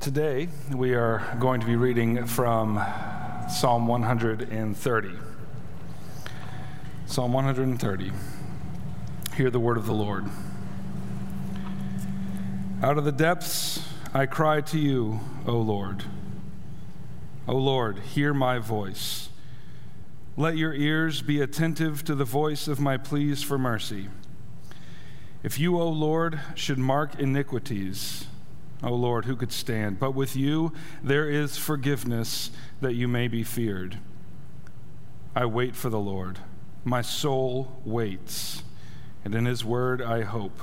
Today, we are going to be reading from Psalm 130. Psalm 130. Hear the word of the Lord. Out of the depths I cry to you, O Lord. O Lord, hear my voice. Let your ears be attentive to the voice of my pleas for mercy. If you, O Lord, should mark iniquities, O Lord, who could stand? But with you there is forgiveness that you may be feared. I wait for the Lord. My soul waits, and in his word I hope.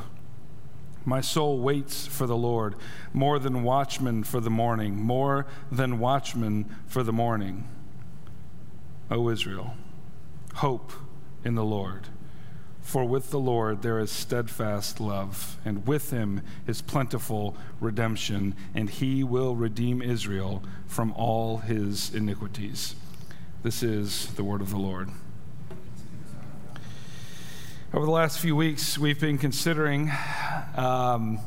My soul waits for the Lord more than watchmen for the morning, more than watchmen for the morning. O Israel, hope in the Lord. For with the Lord there is steadfast love, and with him is plentiful redemption, and he will redeem Israel from all his iniquities. This is the word of the Lord. Over the last few weeks, we've been considering, um,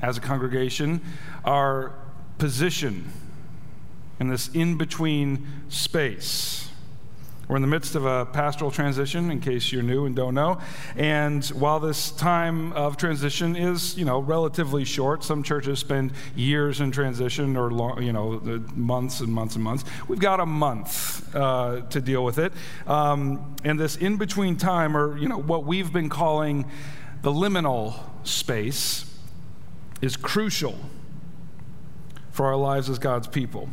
as a congregation, our position in this in between space we're in the midst of a pastoral transition, in case you're new and don't know. And while this time of transition is, you know, relatively short, some churches spend years in transition or, long, you know, months and months and months. We've got a month uh, to deal with it. Um, and this in between time, or, you know, what we've been calling the liminal space, is crucial for our lives as God's people.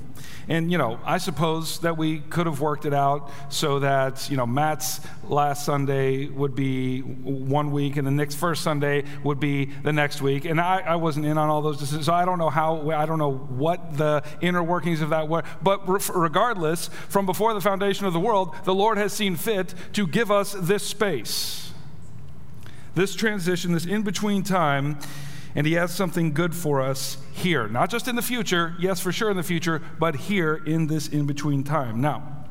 And, you know, I suppose that we could have worked it out so that, you know, Matt's last Sunday would be one week and the next first Sunday would be the next week. And I, I wasn't in on all those decisions, so I don't know how, I don't know what the inner workings of that were. But regardless, from before the foundation of the world, the Lord has seen fit to give us this space, this transition, this in between time and He has something good for us here. Not just in the future, yes, for sure in the future, but here in this in between time. Now,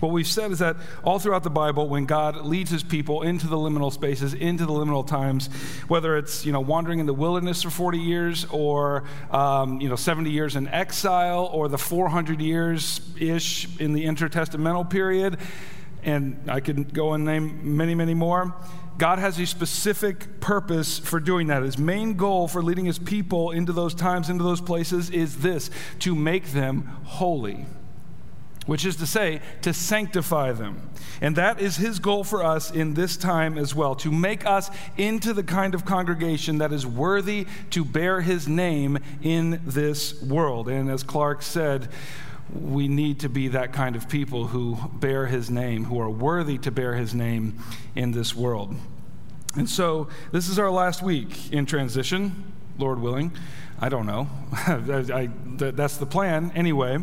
what we've said is that all throughout the Bible, when God leads his people into the liminal spaces, into the liminal times, whether it's you know wandering in the wilderness for 40 years, or um, you know 70 years in exile, or the 400 years ish in the intertestamental period, and I could go and name many, many more. God has a specific purpose for doing that. His main goal for leading his people into those times, into those places, is this to make them holy, which is to say, to sanctify them. And that is his goal for us in this time as well, to make us into the kind of congregation that is worthy to bear his name in this world. And as Clark said, we need to be that kind of people who bear his name, who are worthy to bear his name in this world. And so, this is our last week in transition, Lord willing. I don't know. I, I, that's the plan anyway.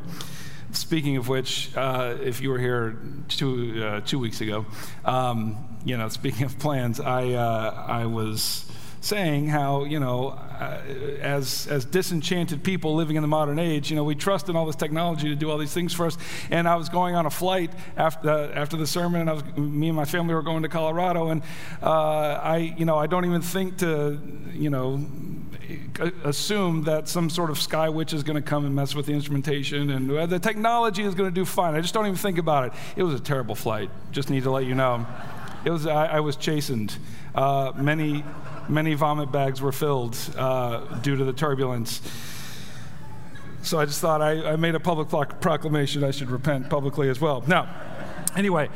Speaking of which, uh, if you were here two, uh, two weeks ago, um, you know, speaking of plans, I, uh, I was saying how, you know, uh, as, as disenchanted people living in the modern age, you know, we trust in all this technology to do all these things for us. And I was going on a flight after, uh, after the sermon, and I was, me and my family were going to Colorado, and uh, I, you know, I don't even think to, you know, assume that some sort of sky witch is going to come and mess with the instrumentation and uh, the technology is going to do fine. I just don't even think about it. It was a terrible flight. Just need to let you know. It was, I, I was chastened. Uh, many many vomit bags were filled uh, due to the turbulence. So I just thought I, I made a public proclamation I should repent publicly as well. Now, anyway,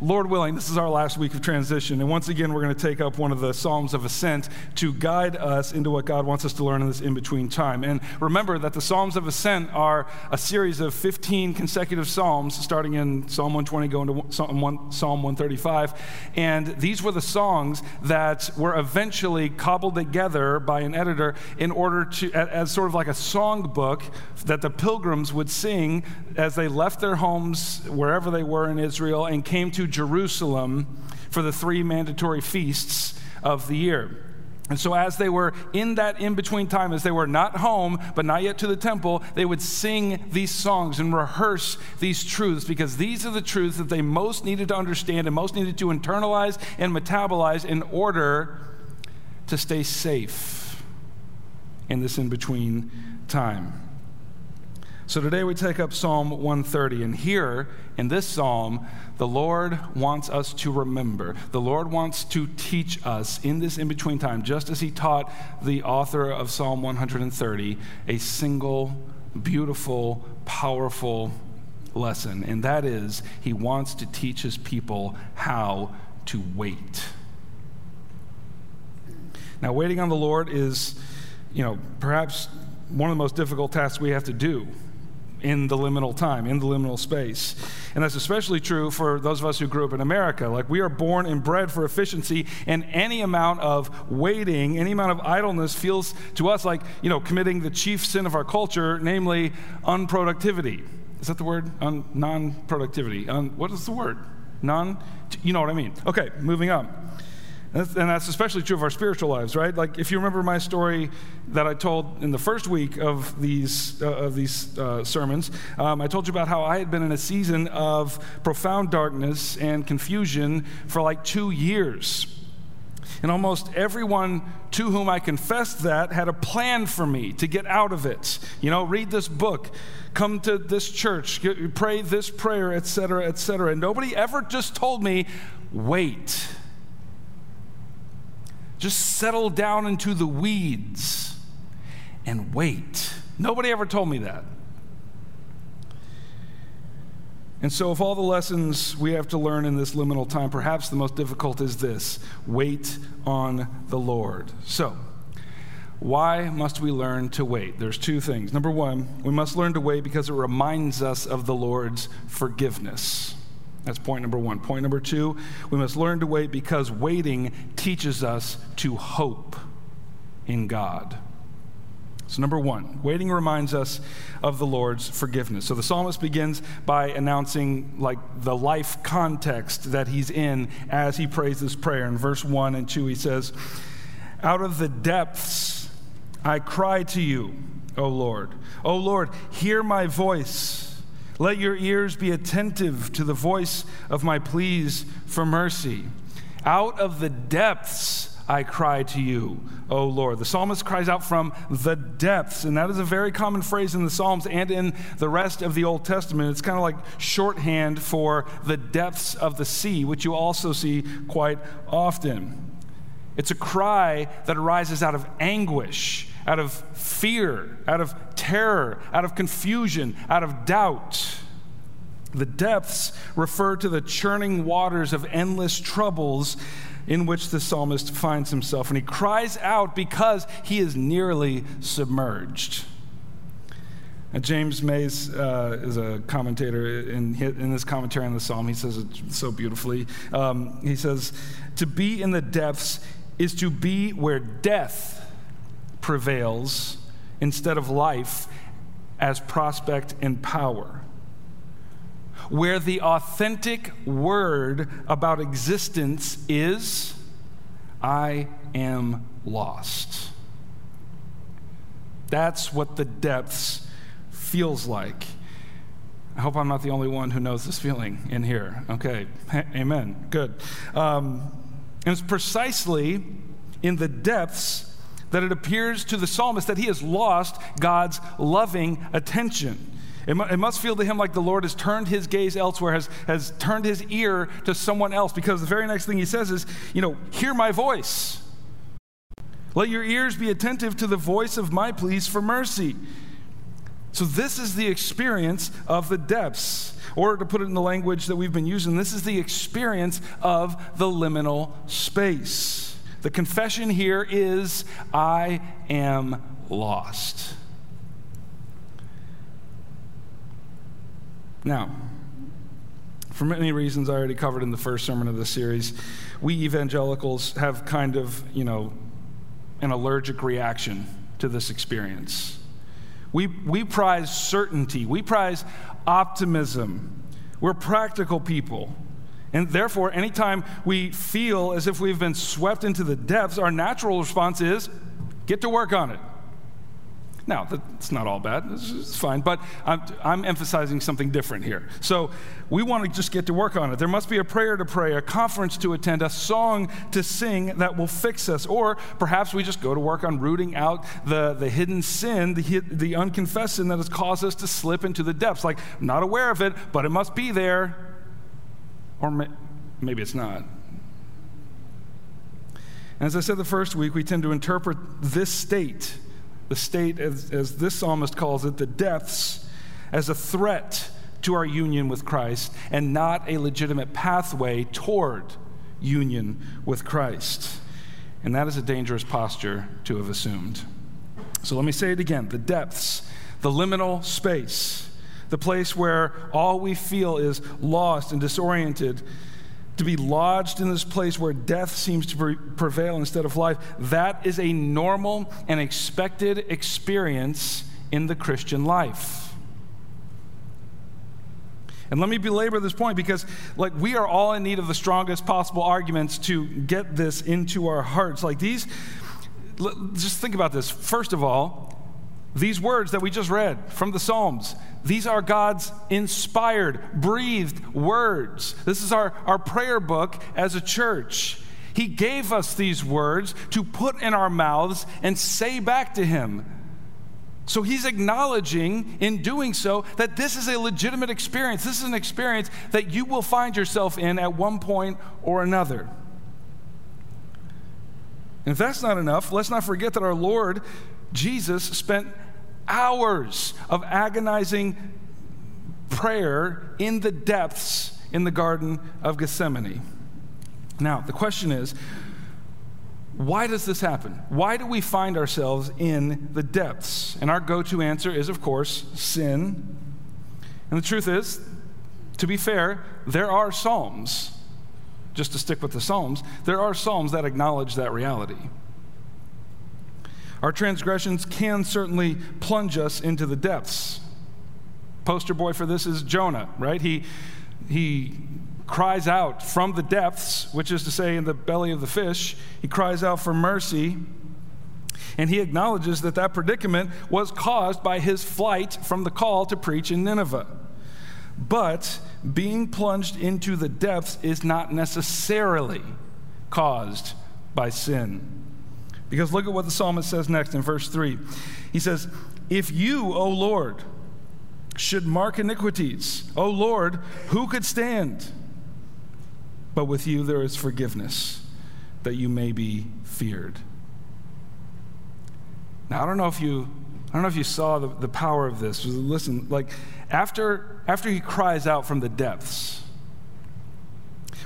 Lord willing, this is our last week of transition. And once again, we're going to take up one of the Psalms of Ascent to guide us into what God wants us to learn in this in between time. And remember that the Psalms of Ascent are a series of 15 consecutive Psalms, starting in Psalm 120, going to Psalm 135. And these were the songs that were eventually cobbled together by an editor in order to, as sort of like a song book that the pilgrims would sing as they left their homes, wherever they were in Israel, and came to Jerusalem for the three mandatory feasts of the year. And so, as they were in that in between time, as they were not home, but not yet to the temple, they would sing these songs and rehearse these truths because these are the truths that they most needed to understand and most needed to internalize and metabolize in order to stay safe in this in between time. So today we take up Psalm 130, and here in this psalm, the Lord wants us to remember. The Lord wants to teach us in this in between time, just as He taught the author of Psalm 130, a single, beautiful, powerful lesson. And that is, He wants to teach His people how to wait. Now, waiting on the Lord is, you know, perhaps one of the most difficult tasks we have to do in the liminal time, in the liminal space. And that's especially true for those of us who grew up in America. Like we are born and bred for efficiency, and any amount of waiting, any amount of idleness feels to us like, you know, committing the chief sin of our culture, namely unproductivity. Is that the word? Un- non productivity. Un- what is the word? Non? You know what I mean. Okay, moving on. And that's especially true of our spiritual lives, right? Like, if you remember my story that I told in the first week of these, uh, of these uh, sermons, um, I told you about how I had been in a season of profound darkness and confusion for like two years. And almost everyone to whom I confessed that had a plan for me to get out of it. You know, read this book, come to this church, pray this prayer, etc., etc. And nobody ever just told me, wait just settle down into the weeds and wait. Nobody ever told me that. And so, of all the lessons we have to learn in this liminal time, perhaps the most difficult is this wait on the Lord. So, why must we learn to wait? There's two things. Number one, we must learn to wait because it reminds us of the Lord's forgiveness. That's point number one. Point number two, we must learn to wait because waiting teaches us to hope in God. So, number one, waiting reminds us of the Lord's forgiveness. So, the psalmist begins by announcing, like, the life context that he's in as he prays this prayer. In verse one and two, he says, Out of the depths I cry to you, O Lord. O Lord, hear my voice. Let your ears be attentive to the voice of my pleas for mercy. Out of the depths I cry to you, O Lord. The psalmist cries out from the depths, and that is a very common phrase in the Psalms and in the rest of the Old Testament. It's kind of like shorthand for the depths of the sea, which you also see quite often. It's a cry that arises out of anguish out of fear, out of terror, out of confusion, out of doubt. The depths refer to the churning waters of endless troubles in which the psalmist finds himself. And he cries out because he is nearly submerged. And James Mays uh, is a commentator in, in this commentary on the psalm. He says it so beautifully. Um, he says, To be in the depths is to be where death prevails instead of life as prospect and power. Where the authentic word about existence is, I am lost. That's what the depths feels like. I hope I'm not the only one who knows this feeling in here. Okay, amen. Good. Um, and it's precisely in the depths that it appears to the psalmist that he has lost God's loving attention. It, must feel to him like the Lord has turned his gaze elsewhere, has, has turned his ear to someone else, because the very next thing he says is, you know, hear my voice. Let your ears be attentive to the voice of my pleas for mercy. So, this is the experience of the depths. Or to put it in the language that we've been using, this is the experience of the liminal space. The confession here is I am lost. Now, for many reasons I already covered in the first sermon of the series, we evangelicals have kind of, you know, an allergic reaction to this experience. We, we prize certainty, we prize optimism. We're practical people. And therefore, anytime we feel as if we've been swept into the depths, our natural response is get to work on it. Now, that's not all bad. It's fine. But I'm, I'm, emphasizing something different here. So we want to just get to work on it. There must be a prayer to pray, a conference to attend, a song to sing that will fix us. Or perhaps we just go to work on rooting out the, the hidden sin, the, the unconfessed sin that has caused us to slip into the depths. Like, not aware of it, but it must be there. Or may, maybe it's not. As I said the first week, we tend to interpret this state the state, as, as this psalmist calls it, the depths, as a threat to our union with Christ and not a legitimate pathway toward union with Christ. And that is a dangerous posture to have assumed. So let me say it again the depths, the liminal space, the place where all we feel is lost and disoriented to be lodged in this place where death seems to prevail instead of life, that is a normal and expected experience in the Christian life. And let me belabor this point because, like, we are all in need of the strongest possible arguments to get this into our hearts. Like, these, just think about this. First of all, these words that we just read from the Psalms, these are God's inspired, breathed words. This is our, our prayer book as a church. He gave us these words to put in our mouths and say back to Him. So he's acknowledging in doing so that this is a legitimate experience. This is an experience that you will find yourself in at one point or another. And if that's not enough, let's not forget that our Lord Jesus spent hours of agonizing prayer in the depths in the Garden of Gethsemane. Now, the question is why does this happen? Why do we find ourselves in the depths? And our go to answer is, of course, sin. And the truth is, to be fair, there are Psalms, just to stick with the Psalms, there are Psalms that acknowledge that reality. Our transgressions can certainly plunge us into the depths. Poster boy for this is Jonah, right? He, he cries out from the depths, which is to say, in the belly of the fish. He cries out for mercy. And he acknowledges that that predicament was caused by his flight from the call to preach in Nineveh. But being plunged into the depths is not necessarily caused by sin. Because look at what the psalmist says next in verse 3. He says, If you, O Lord, should mark iniquities, O Lord, who could stand? But with you there is forgiveness, that you may be feared. Now, I don't know if you. I don't know if you saw the, the power of this. Listen, like after, after he cries out from the depths,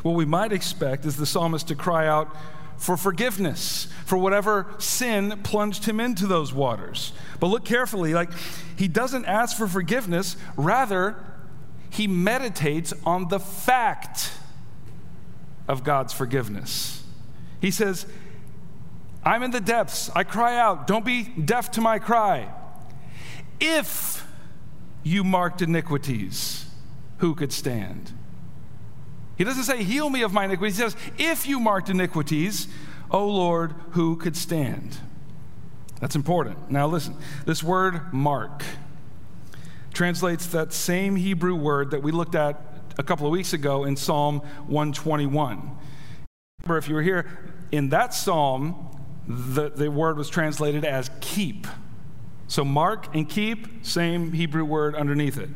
what we might expect is the psalmist to cry out, for forgiveness for whatever sin plunged him into those waters. But look carefully, like he doesn't ask for forgiveness, rather, he meditates on the fact of God's forgiveness. He says, I'm in the depths. I cry out. Don't be deaf to my cry. If you marked iniquities, who could stand? He doesn't say, Heal me of my iniquity. He says, If you marked iniquities, O Lord, who could stand? That's important. Now, listen this word mark translates that same Hebrew word that we looked at a couple of weeks ago in Psalm 121. Remember, if you were here, in that psalm, the, the word was translated as keep. So, mark and keep, same Hebrew word underneath it.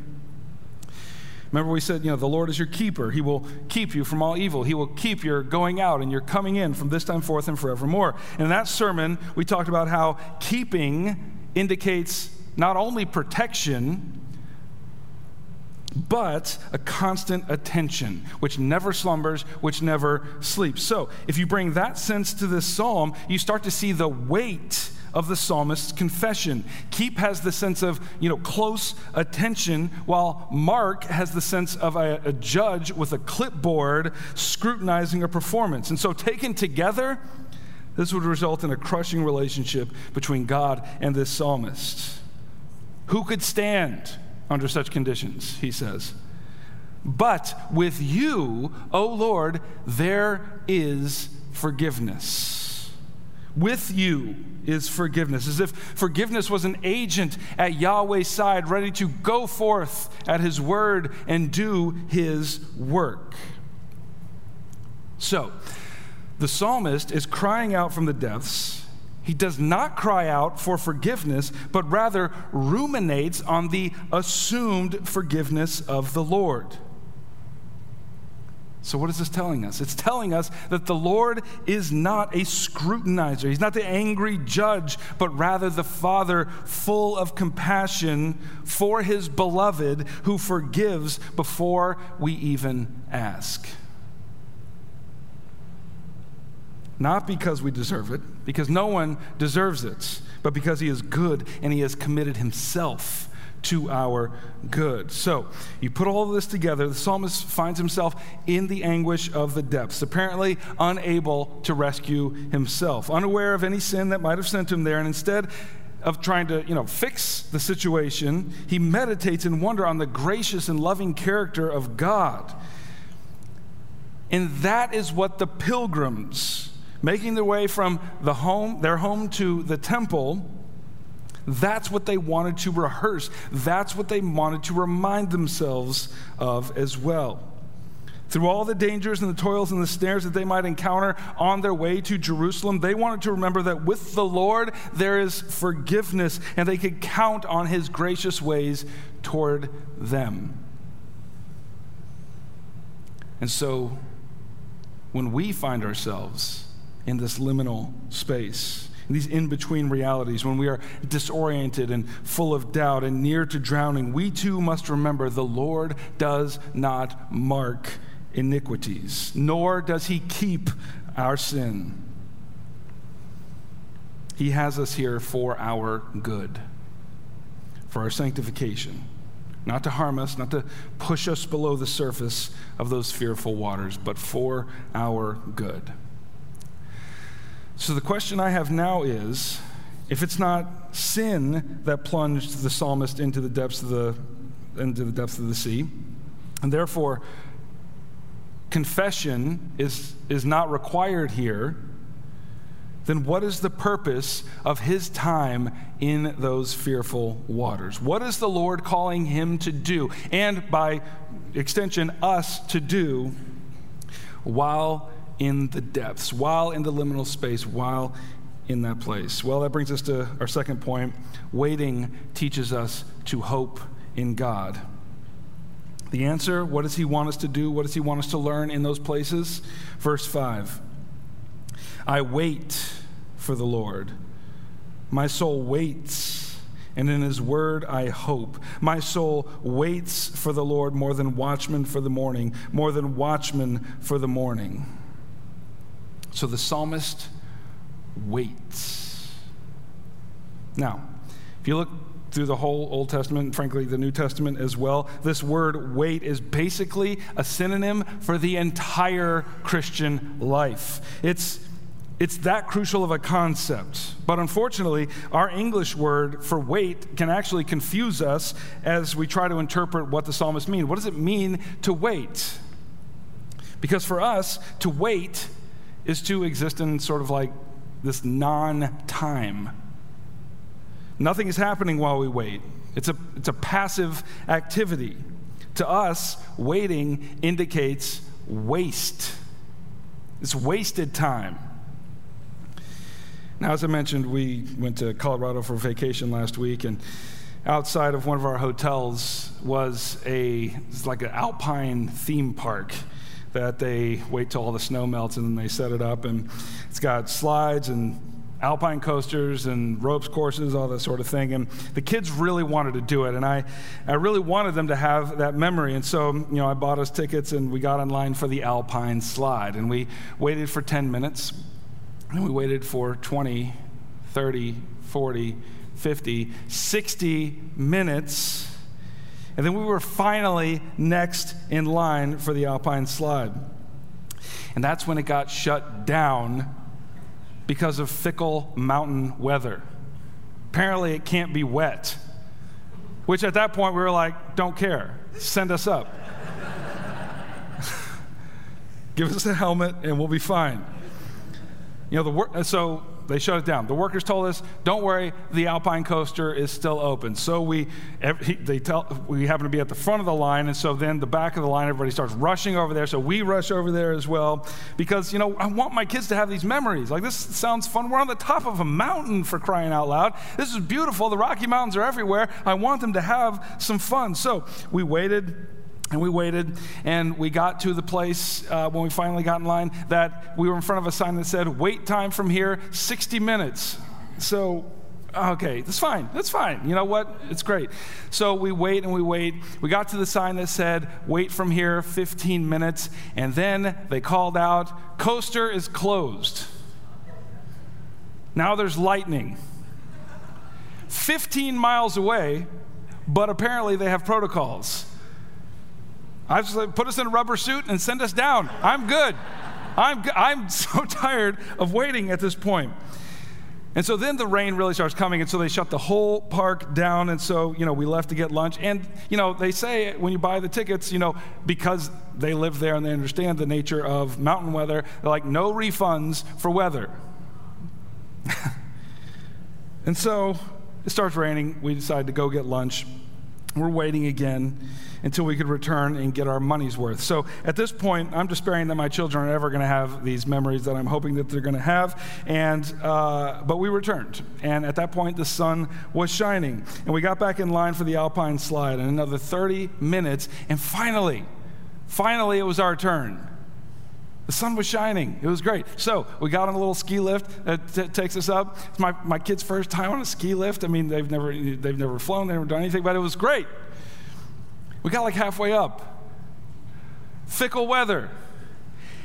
Remember, we said, you know, the Lord is your keeper. He will keep you from all evil. He will keep your going out and your coming in from this time forth and forevermore. And in that sermon, we talked about how keeping indicates not only protection, but a constant attention, which never slumbers, which never sleeps. So, if you bring that sense to this psalm, you start to see the weight of the psalmist's confession. Keep has the sense of, you know, close attention, while Mark has the sense of a, a judge with a clipboard scrutinizing a performance. And so, taken together, this would result in a crushing relationship between God and this psalmist. Who could stand under such conditions, he says. But with you, O Lord, there is forgiveness With you is forgiveness, as if forgiveness was an agent at Yahweh's side, ready to go forth at his word and do his work. So, the psalmist is crying out from the depths. He does not cry out for forgiveness, but rather ruminates on the assumed forgiveness of the Lord. So, what is this telling us? It's telling us that the Lord is not a scrutinizer. He's not the angry judge, but rather the Father full of compassion for his beloved who forgives before we even ask. Not because we deserve it, because no one deserves it, but because he is good and he has committed himself to our good. So, you put all of this together, the psalmist finds himself in the anguish of the depths, apparently unable to rescue himself, unaware of any sin that might have sent him there, and instead of trying to, you know, fix the situation, he meditates in wonder on the gracious and loving character of God. And that is what the pilgrims making their way from the home, their home to the temple, that's what they wanted to rehearse. That's what they wanted to remind themselves of as well. Through all the dangers and the toils and the snares that they might encounter on their way to Jerusalem, they wanted to remember that with the Lord there is forgiveness and they could count on his gracious ways toward them. And so, when we find ourselves in this liminal space, these in between realities, when we are disoriented and full of doubt and near to drowning, we too must remember the Lord does not mark iniquities, nor does he keep our sin. He has us here for our good, for our sanctification, not to harm us, not to push us below the surface of those fearful waters, but for our good. So the question I have now is if it's not sin that plunged the psalmist into the depths of the, into the depths of the sea, and therefore confession is, is not required here, then what is the purpose of his time in those fearful waters? What is the Lord calling him to do? And by extension, us to do while in the depths, while in the liminal space, while in that place. Well, that brings us to our second point. Waiting teaches us to hope in God. The answer what does He want us to do? What does He want us to learn in those places? Verse 5 I wait for the Lord. My soul waits, and in His word I hope. My soul waits for the Lord more than watchmen for the morning, more than watchmen for the morning. So the psalmist waits. Now, if you look through the whole Old Testament, frankly, the New Testament as well, this word wait is basically a synonym for the entire Christian life. It's it's that crucial of a concept. But unfortunately, our English word for wait can actually confuse us as we try to interpret what the psalmist means. What does it mean to wait? Because for us, to wait is to exist in sort of like this non time. Nothing is happening while we wait, it's a, it's a passive activity. To us, waiting indicates waste, it's wasted time. Now, as I mentioned, we went to Colorado for vacation last week, and outside of one of our hotels was a it's like an alpine theme park that they wait till all the snow melts and then they set it up. And it's got slides and alpine coasters and ropes courses, all that sort of thing. And the kids really wanted to do it. And I, I really wanted them to have that memory. And so, you know, I bought us tickets and we got online for the alpine slide. And we waited for 10 minutes. And we waited for 20, 30, 40, 50, 60 minutes and then we were finally next in line for the Alpine slide. And that's when it got shut down because of fickle mountain weather. Apparently, it can't be wet, which at that point we were like, don't care, send us up. Give us a helmet and we'll be fine. You know, the, so they shut it down. The workers told us, "Don't worry, the Alpine coaster is still open." So we, they tell, we happen to be at the front of the line, and so then the back of the line, everybody starts rushing over there. So we rush over there as well because you know I want my kids to have these memories. Like this sounds fun. We're on the top of a mountain for crying out loud. This is beautiful. The Rocky Mountains are everywhere. I want them to have some fun. So we waited and we waited, and we got to the place uh, when we finally got in line that we were in front of a sign that said, wait time from here, 60 minutes. So, okay, that's fine. That's fine. You know what? It's great. So we wait and we wait. We got to the sign that said, wait from here, 15 minutes. And then they called out, coaster is closed. Now there's lightning. 15 miles away, but apparently they have protocols. I was like, put us in a rubber suit and send us down. I'm good. I'm, I'm so tired of waiting at this point. And so then the rain really starts coming, and so they shut the whole park down. And so, you know, we left to get lunch. And, you know, they say when you buy the tickets, you know, because they live there and they understand the nature of mountain weather, they're like, no refunds for weather. and so it starts raining. We decide to go get lunch. We're waiting again until we could return and get our money's worth. So at this point, I'm despairing that my children are ever going to have these memories that I'm hoping that they're going to have. And uh, but we returned, and at that point, the sun was shining, and we got back in line for the Alpine slide, and another 30 minutes, and finally, finally, it was our turn. The sun was shining. It was great. So we got on a little ski lift that t- takes us up. It's my, my kid's first time on a ski lift. I mean, they've never, they've never flown, they've never done anything, but it was great. We got like halfway up. Fickle weather.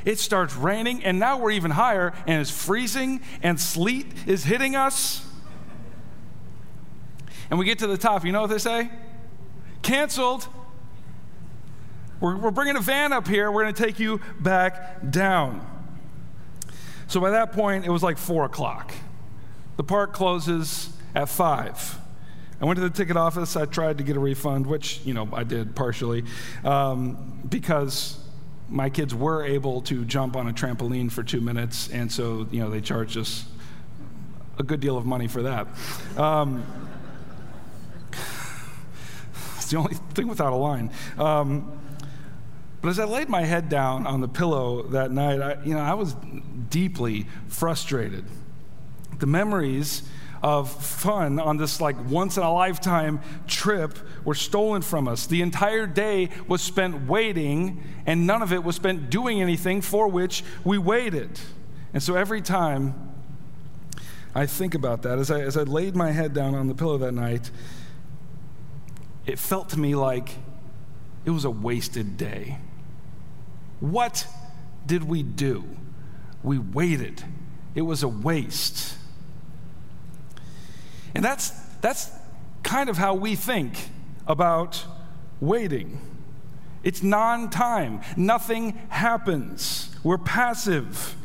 It starts raining, and now we're even higher, and it's freezing, and sleet is hitting us. And we get to the top. You know what they say? Canceled. We're, we're bringing a van up here. We're going to take you back down. So by that point, it was like four o'clock. The park closes at five. I went to the ticket office. I tried to get a refund, which, you know, I did partially, um, because my kids were able to jump on a trampoline for two minutes, and so, you know, they charged us a good deal of money for that. Um, it's the only thing without a line. Um, but as I laid my head down on the pillow that night, I, you know, I was deeply frustrated. The memories of fun on this like once in a lifetime trip were stolen from us. The entire day was spent waiting, and none of it was spent doing anything for which we waited. And so every time I think about that, as I, as I laid my head down on the pillow that night, it felt to me like it was a wasted day. What did we do? We waited. It was a waste. And that's, that's kind of how we think about waiting. It's non time, nothing happens. We're passive.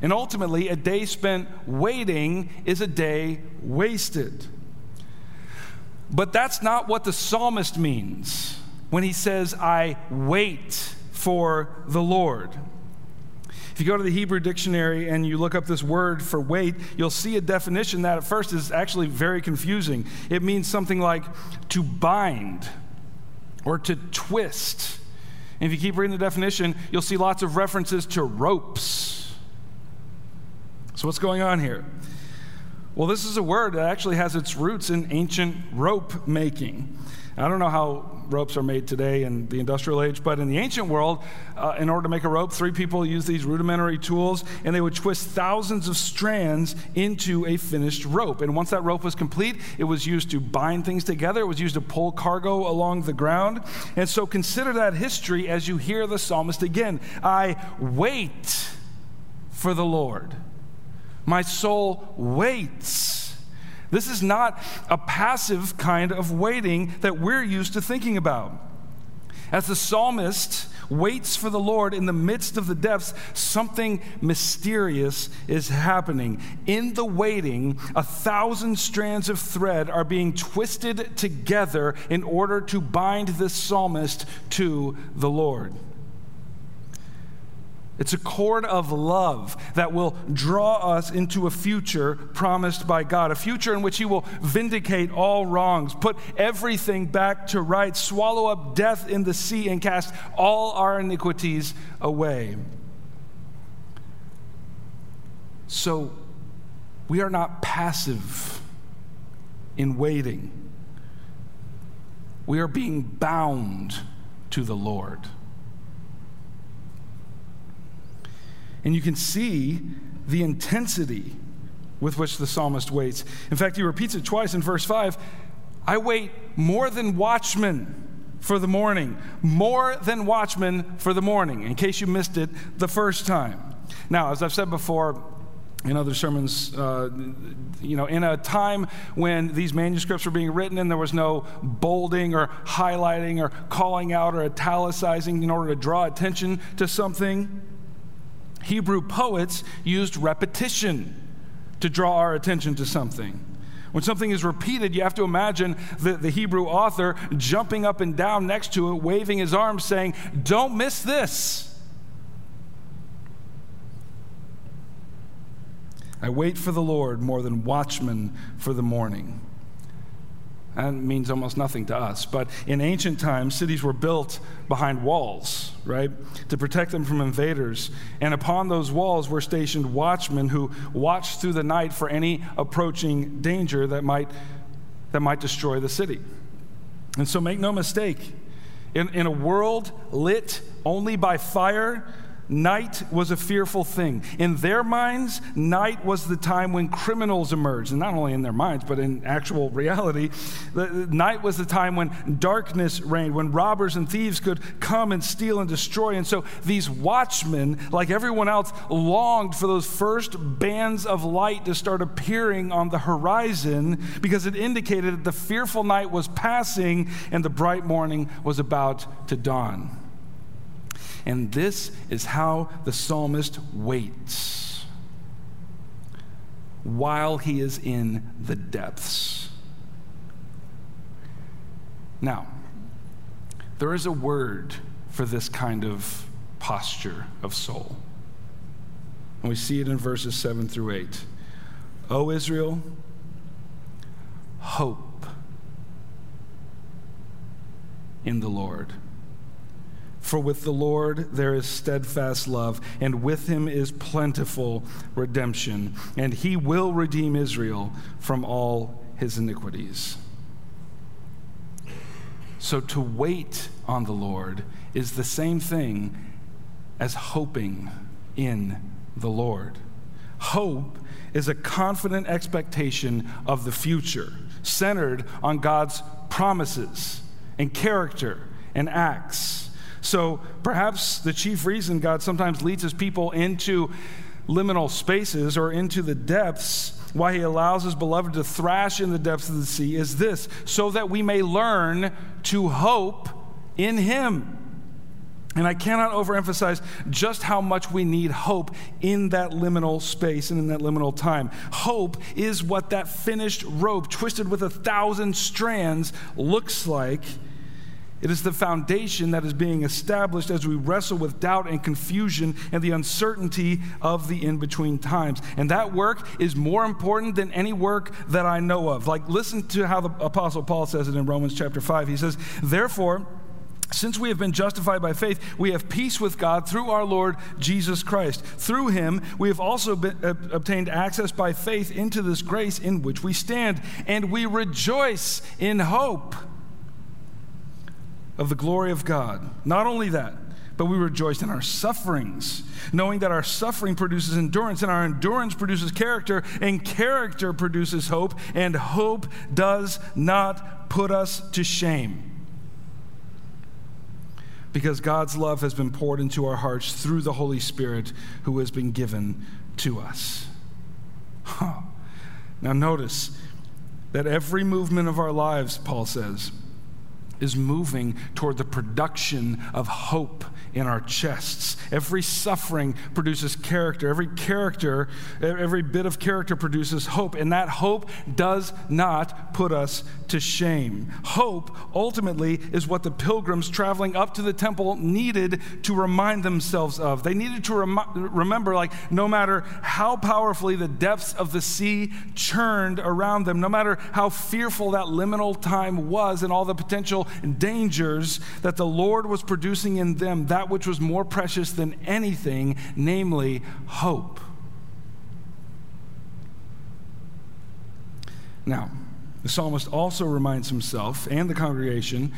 And ultimately, a day spent waiting is a day wasted. But that's not what the psalmist means when he says, I wait for the Lord. If you go to the Hebrew dictionary and you look up this word for wait, you'll see a definition that at first is actually very confusing. It means something like to bind or to twist. And if you keep reading the definition, you'll see lots of references to ropes. So, what's going on here? Well, this is a word that actually has its roots in ancient rope making. I don't know how ropes are made today in the industrial age, but in the ancient world, uh, in order to make a rope, three people used these rudimentary tools and they would twist thousands of strands into a finished rope. And once that rope was complete, it was used to bind things together, it was used to pull cargo along the ground. And so consider that history as you hear the psalmist again I wait for the Lord. My soul waits this is not a passive kind of waiting that we're used to thinking about. As the psalmist waits for the Lord in the midst of the depths, something mysterious is happening. In the waiting, a thousand strands of thread are being twisted together in order to bind this psalmist to the Lord. It's a cord of love that will draw us into a future promised by God, a future in which He will vindicate all wrongs, put everything back to right, swallow up death in the sea, and cast all our iniquities away. So we are not passive in waiting, we are being bound to the Lord. And you can see the intensity with which the psalmist waits. In fact, he repeats it twice in verse 5 I wait more than watchmen for the morning, more than watchmen for the morning, in case you missed it the first time. Now, as I've said before, in other sermons, uh, you know, in a time when these manuscripts were being written and there was no bolding or highlighting or calling out or italicizing in order to draw attention to something, Hebrew poets used repetition to draw our attention to something. When something is repeated, you have to imagine the, the Hebrew author jumping up and down next to it, waving his arms, saying, Don't miss this. I wait for the Lord more than watchmen for the morning. That means almost nothing to us. But in ancient times, cities were built behind walls, right, to protect them from invaders. And upon those walls were stationed watchmen who watched through the night for any approaching danger that might, that might destroy the city. And so make no mistake, in, in a world lit only by fire, Night was a fearful thing. In their minds, night was the time when criminals emerged. And not only in their minds, but in actual reality. The, night was the time when darkness reigned, when robbers and thieves could come and steal and destroy. And so these watchmen, like everyone else, longed for those first bands of light to start appearing on the horizon because it indicated that the fearful night was passing and the bright morning was about to dawn. And this is how the psalmist waits while he is in the depths. Now, there is a word for this kind of posture of soul. And we see it in verses 7 through 8. O Israel, hope in the Lord. For with the Lord there is steadfast love, and with him is plentiful redemption, and he will redeem Israel from all his iniquities. So to wait on the Lord is the same thing as hoping in the Lord. Hope is a confident expectation of the future, centered on God's promises and character and acts. So perhaps the chief reason God sometimes leads his people into liminal spaces or into the depths, why he allows his beloved to thrash in the depths of the sea, is this so that we may learn to hope in him. And I cannot overemphasize just how much we need hope in that liminal space and in that liminal time. Hope is what that finished rope, twisted with a thousand strands, looks like it is the foundation that is being established as we wrestle with doubt and confusion and the uncertainty of the in between times. And that work is more important than any work that I know of. Like, listen to how the Apostle Paul says it in Romans chapter 5. He says, Therefore, since we have been justified by faith, we have peace with God through our Lord Jesus Christ. Through him, we have also been, uh, obtained access by faith into this grace in which we stand, and we rejoice in hope of the glory of God. Not only that, but we rejoice in our sufferings, knowing that our suffering produces endurance, and our endurance produces character, and character produces hope, and hope does not put us to shame. Because God's love has been poured into our hearts through the Holy Spirit who has been given to us. Huh. Now, notice that every movement of our lives, Paul says, is moving toward the production of hope in our chests. Every suffering produces character. Every character, every bit of character produces hope. And that hope does not put us to shame. Hope ultimately is what the pilgrims traveling up to the temple needed to remind themselves of. They needed to rem- remember, like, no matter how powerfully the depths of the sea churned around them, no matter how fearful that liminal time was and all the potential dangers that the Lord was producing in them, that which was more precious than anything, namely hope. Now, the psalmist also reminds himself and the congregation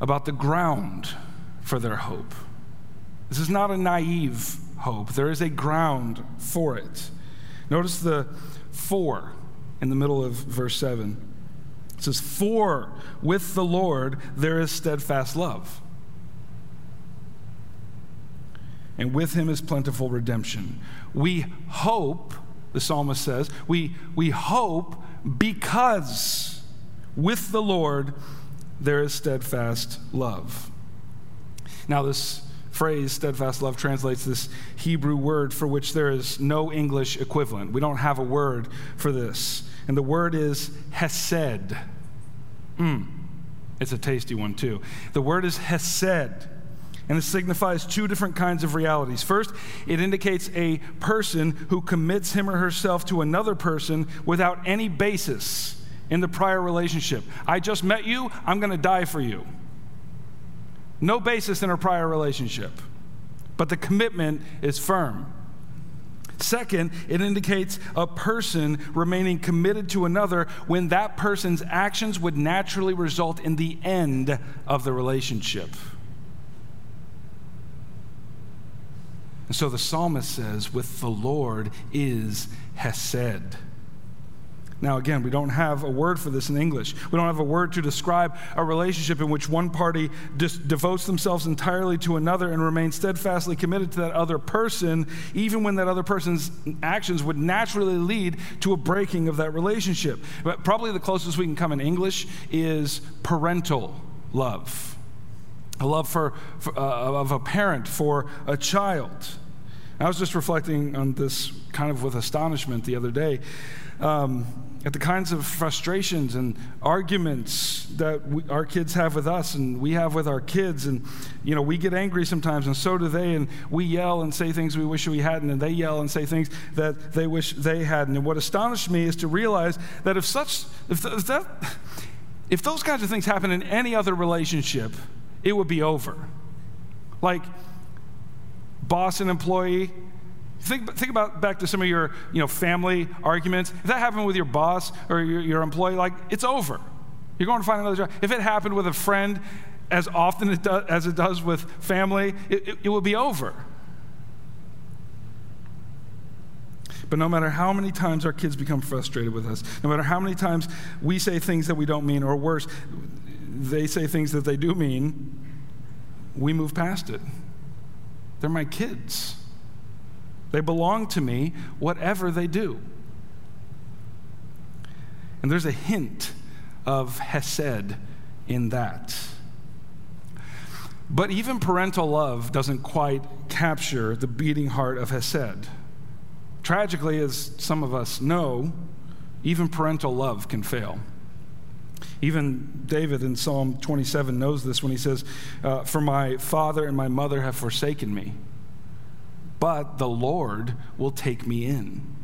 about the ground for their hope. This is not a naive hope, there is a ground for it. Notice the for in the middle of verse 7. It says, For with the Lord there is steadfast love, and with him is plentiful redemption. We hope, the psalmist says, we, we hope because with the Lord there is steadfast love. Now, this phrase, steadfast love, translates this Hebrew word for which there is no English equivalent. We don't have a word for this. And the word is hesed. Mm, it's a tasty one, too. The word is hesed. And it signifies two different kinds of realities. First, it indicates a person who commits him or herself to another person without any basis in the prior relationship. I just met you, I'm going to die for you. No basis in a prior relationship, but the commitment is firm. Second, it indicates a person remaining committed to another when that person's actions would naturally result in the end of the relationship. And so the psalmist says, with the Lord is Hesed. Now, again, we don't have a word for this in English. We don't have a word to describe a relationship in which one party just devotes themselves entirely to another and remains steadfastly committed to that other person, even when that other person's actions would naturally lead to a breaking of that relationship. But probably the closest we can come in English is parental love a love for, for uh, of a parent for a child. I was just reflecting on this kind of with astonishment the other day um, at the kinds of frustrations and arguments that we, our kids have with us and we have with our kids. And, you know, we get angry sometimes, and so do they. And we yell and say things we wish we hadn't, and they yell and say things that they wish they hadn't. And what astonished me is to realize that if such, if, th- if that, if those kinds of things happen in any other relationship, it would be over. Like boss and employee. Think, think about back to some of your you know, family arguments. If that happened with your boss or your, your employee, like it's over. You're going to find another job. If it happened with a friend as often it do, as it does with family, it, it, it will be over. But no matter how many times our kids become frustrated with us, no matter how many times we say things that we don't mean, or worse, they say things that they do mean, we move past it. They're my kids. They belong to me, whatever they do. And there's a hint of Hesed in that. But even parental love doesn't quite capture the beating heart of Hesed. Tragically, as some of us know, even parental love can fail. Even David in Psalm 27 knows this when he says, uh, For my father and my mother have forsaken me, but the Lord will take me in.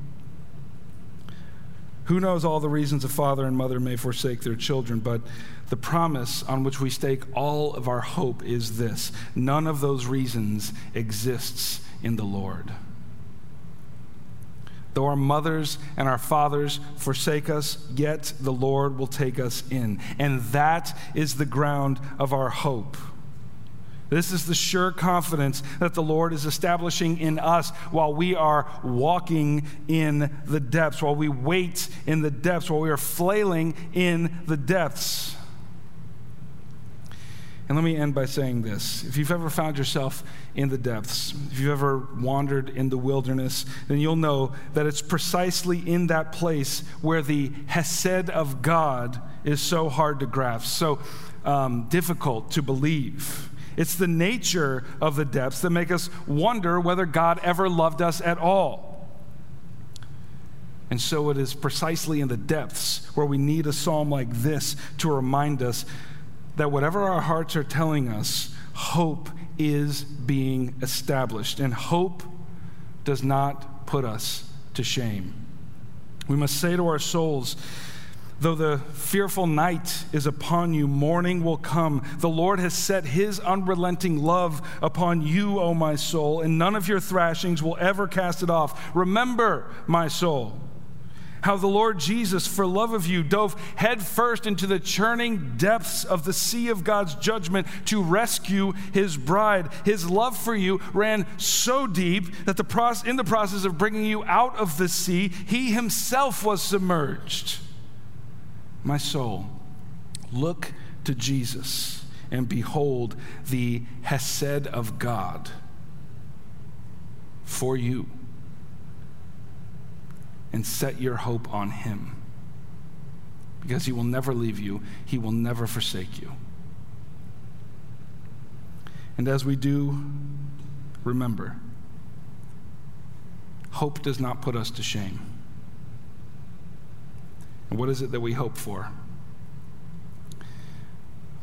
Who knows all the reasons a father and mother may forsake their children, but the promise on which we stake all of our hope is this none of those reasons exists in the Lord. Though our mothers and our fathers forsake us, yet the Lord will take us in. And that is the ground of our hope. This is the sure confidence that the Lord is establishing in us while we are walking in the depths, while we wait in the depths, while we are flailing in the depths. And let me end by saying this. If you've ever found yourself in the depths, if you've ever wandered in the wilderness, then you'll know that it's precisely in that place where the Hesed of God is so hard to grasp, so um, difficult to believe. It's the nature of the depths that make us wonder whether God ever loved us at all. And so it is precisely in the depths where we need a psalm like this to remind us that whatever our hearts are telling us, hope is being established. And hope does not put us to shame. We must say to our souls, Though the fearful night is upon you, morning will come. The Lord has set his unrelenting love upon you, O my soul, and none of your thrashings will ever cast it off. Remember, my soul how the Lord Jesus, for love of you, dove headfirst into the churning depths of the sea of God's judgment to rescue his bride. His love for you ran so deep that the in the process of bringing you out of the sea, he himself was submerged. My soul, look to Jesus and behold the Hesed of God for you and set your hope on Him. Because He will never leave you, He will never forsake you. And as we do, remember hope does not put us to shame. And what is it that we hope for?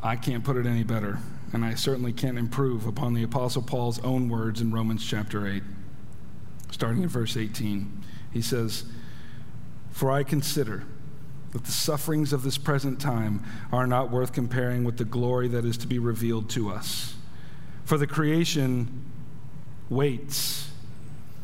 I can't put it any better, and I certainly can't improve upon the Apostle Paul's own words in Romans chapter 8, starting in verse 18. He says, for I consider that the sufferings of this present time are not worth comparing with the glory that is to be revealed to us. For the creation waits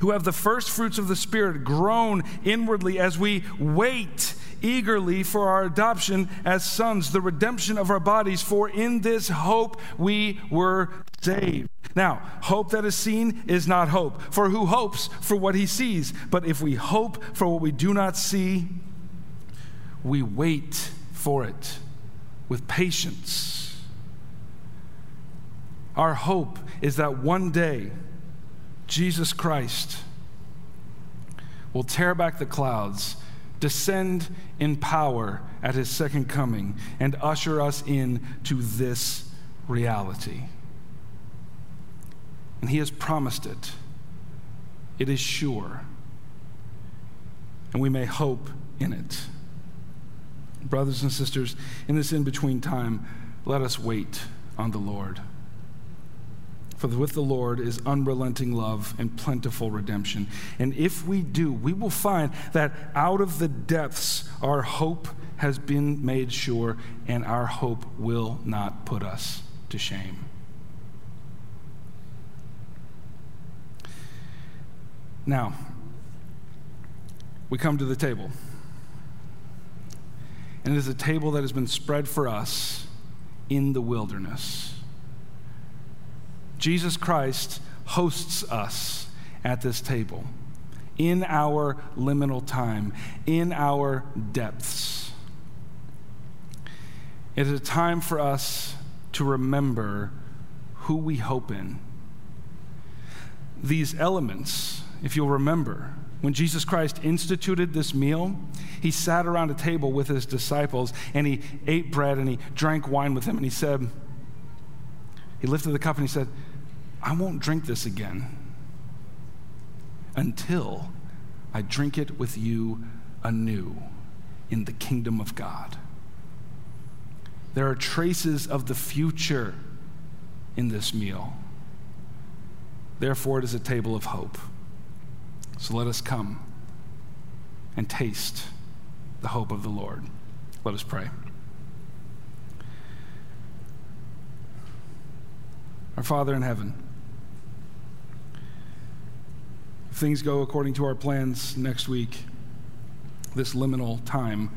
who have the first fruits of the Spirit groan inwardly as we wait eagerly for our adoption as sons, the redemption of our bodies, for in this hope we were saved. Now, hope that is seen is not hope, for who hopes for what he sees? But if we hope for what we do not see, we wait for it with patience. Our hope is that one day, Jesus Christ will tear back the clouds, descend in power at his second coming, and usher us in to this reality. And he has promised it. It is sure. And we may hope in it. Brothers and sisters, in this in between time, let us wait on the Lord. For with the Lord is unrelenting love and plentiful redemption. And if we do, we will find that out of the depths our hope has been made sure, and our hope will not put us to shame. Now, we come to the table. And it is a table that has been spread for us in the wilderness. Jesus Christ hosts us at this table in our liminal time, in our depths. It is a time for us to remember who we hope in. These elements, if you'll remember, when Jesus Christ instituted this meal, he sat around a table with his disciples and he ate bread and he drank wine with them and he said, he lifted the cup and he said, I won't drink this again until I drink it with you anew in the kingdom of God. There are traces of the future in this meal. Therefore, it is a table of hope. So let us come and taste the hope of the Lord. Let us pray. Our Father in heaven, if things go according to our plans next week, this liminal time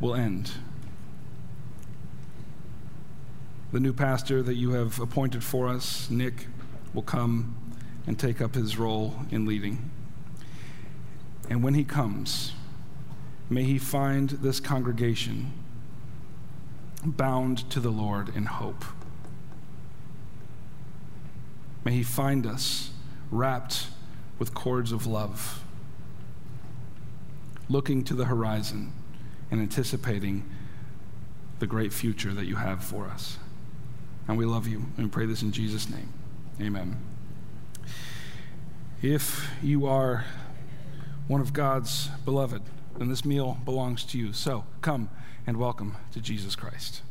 will end. the new pastor that you have appointed for us, Nick, will come and take up his role in leading. And when he comes, may he find this congregation bound to the Lord in hope. May he find us wrapped with cords of love, looking to the horizon and anticipating the great future that you have for us. And we love you and pray this in Jesus' name. Amen. If you are one of God's beloved, then this meal belongs to you. So come and welcome to Jesus Christ.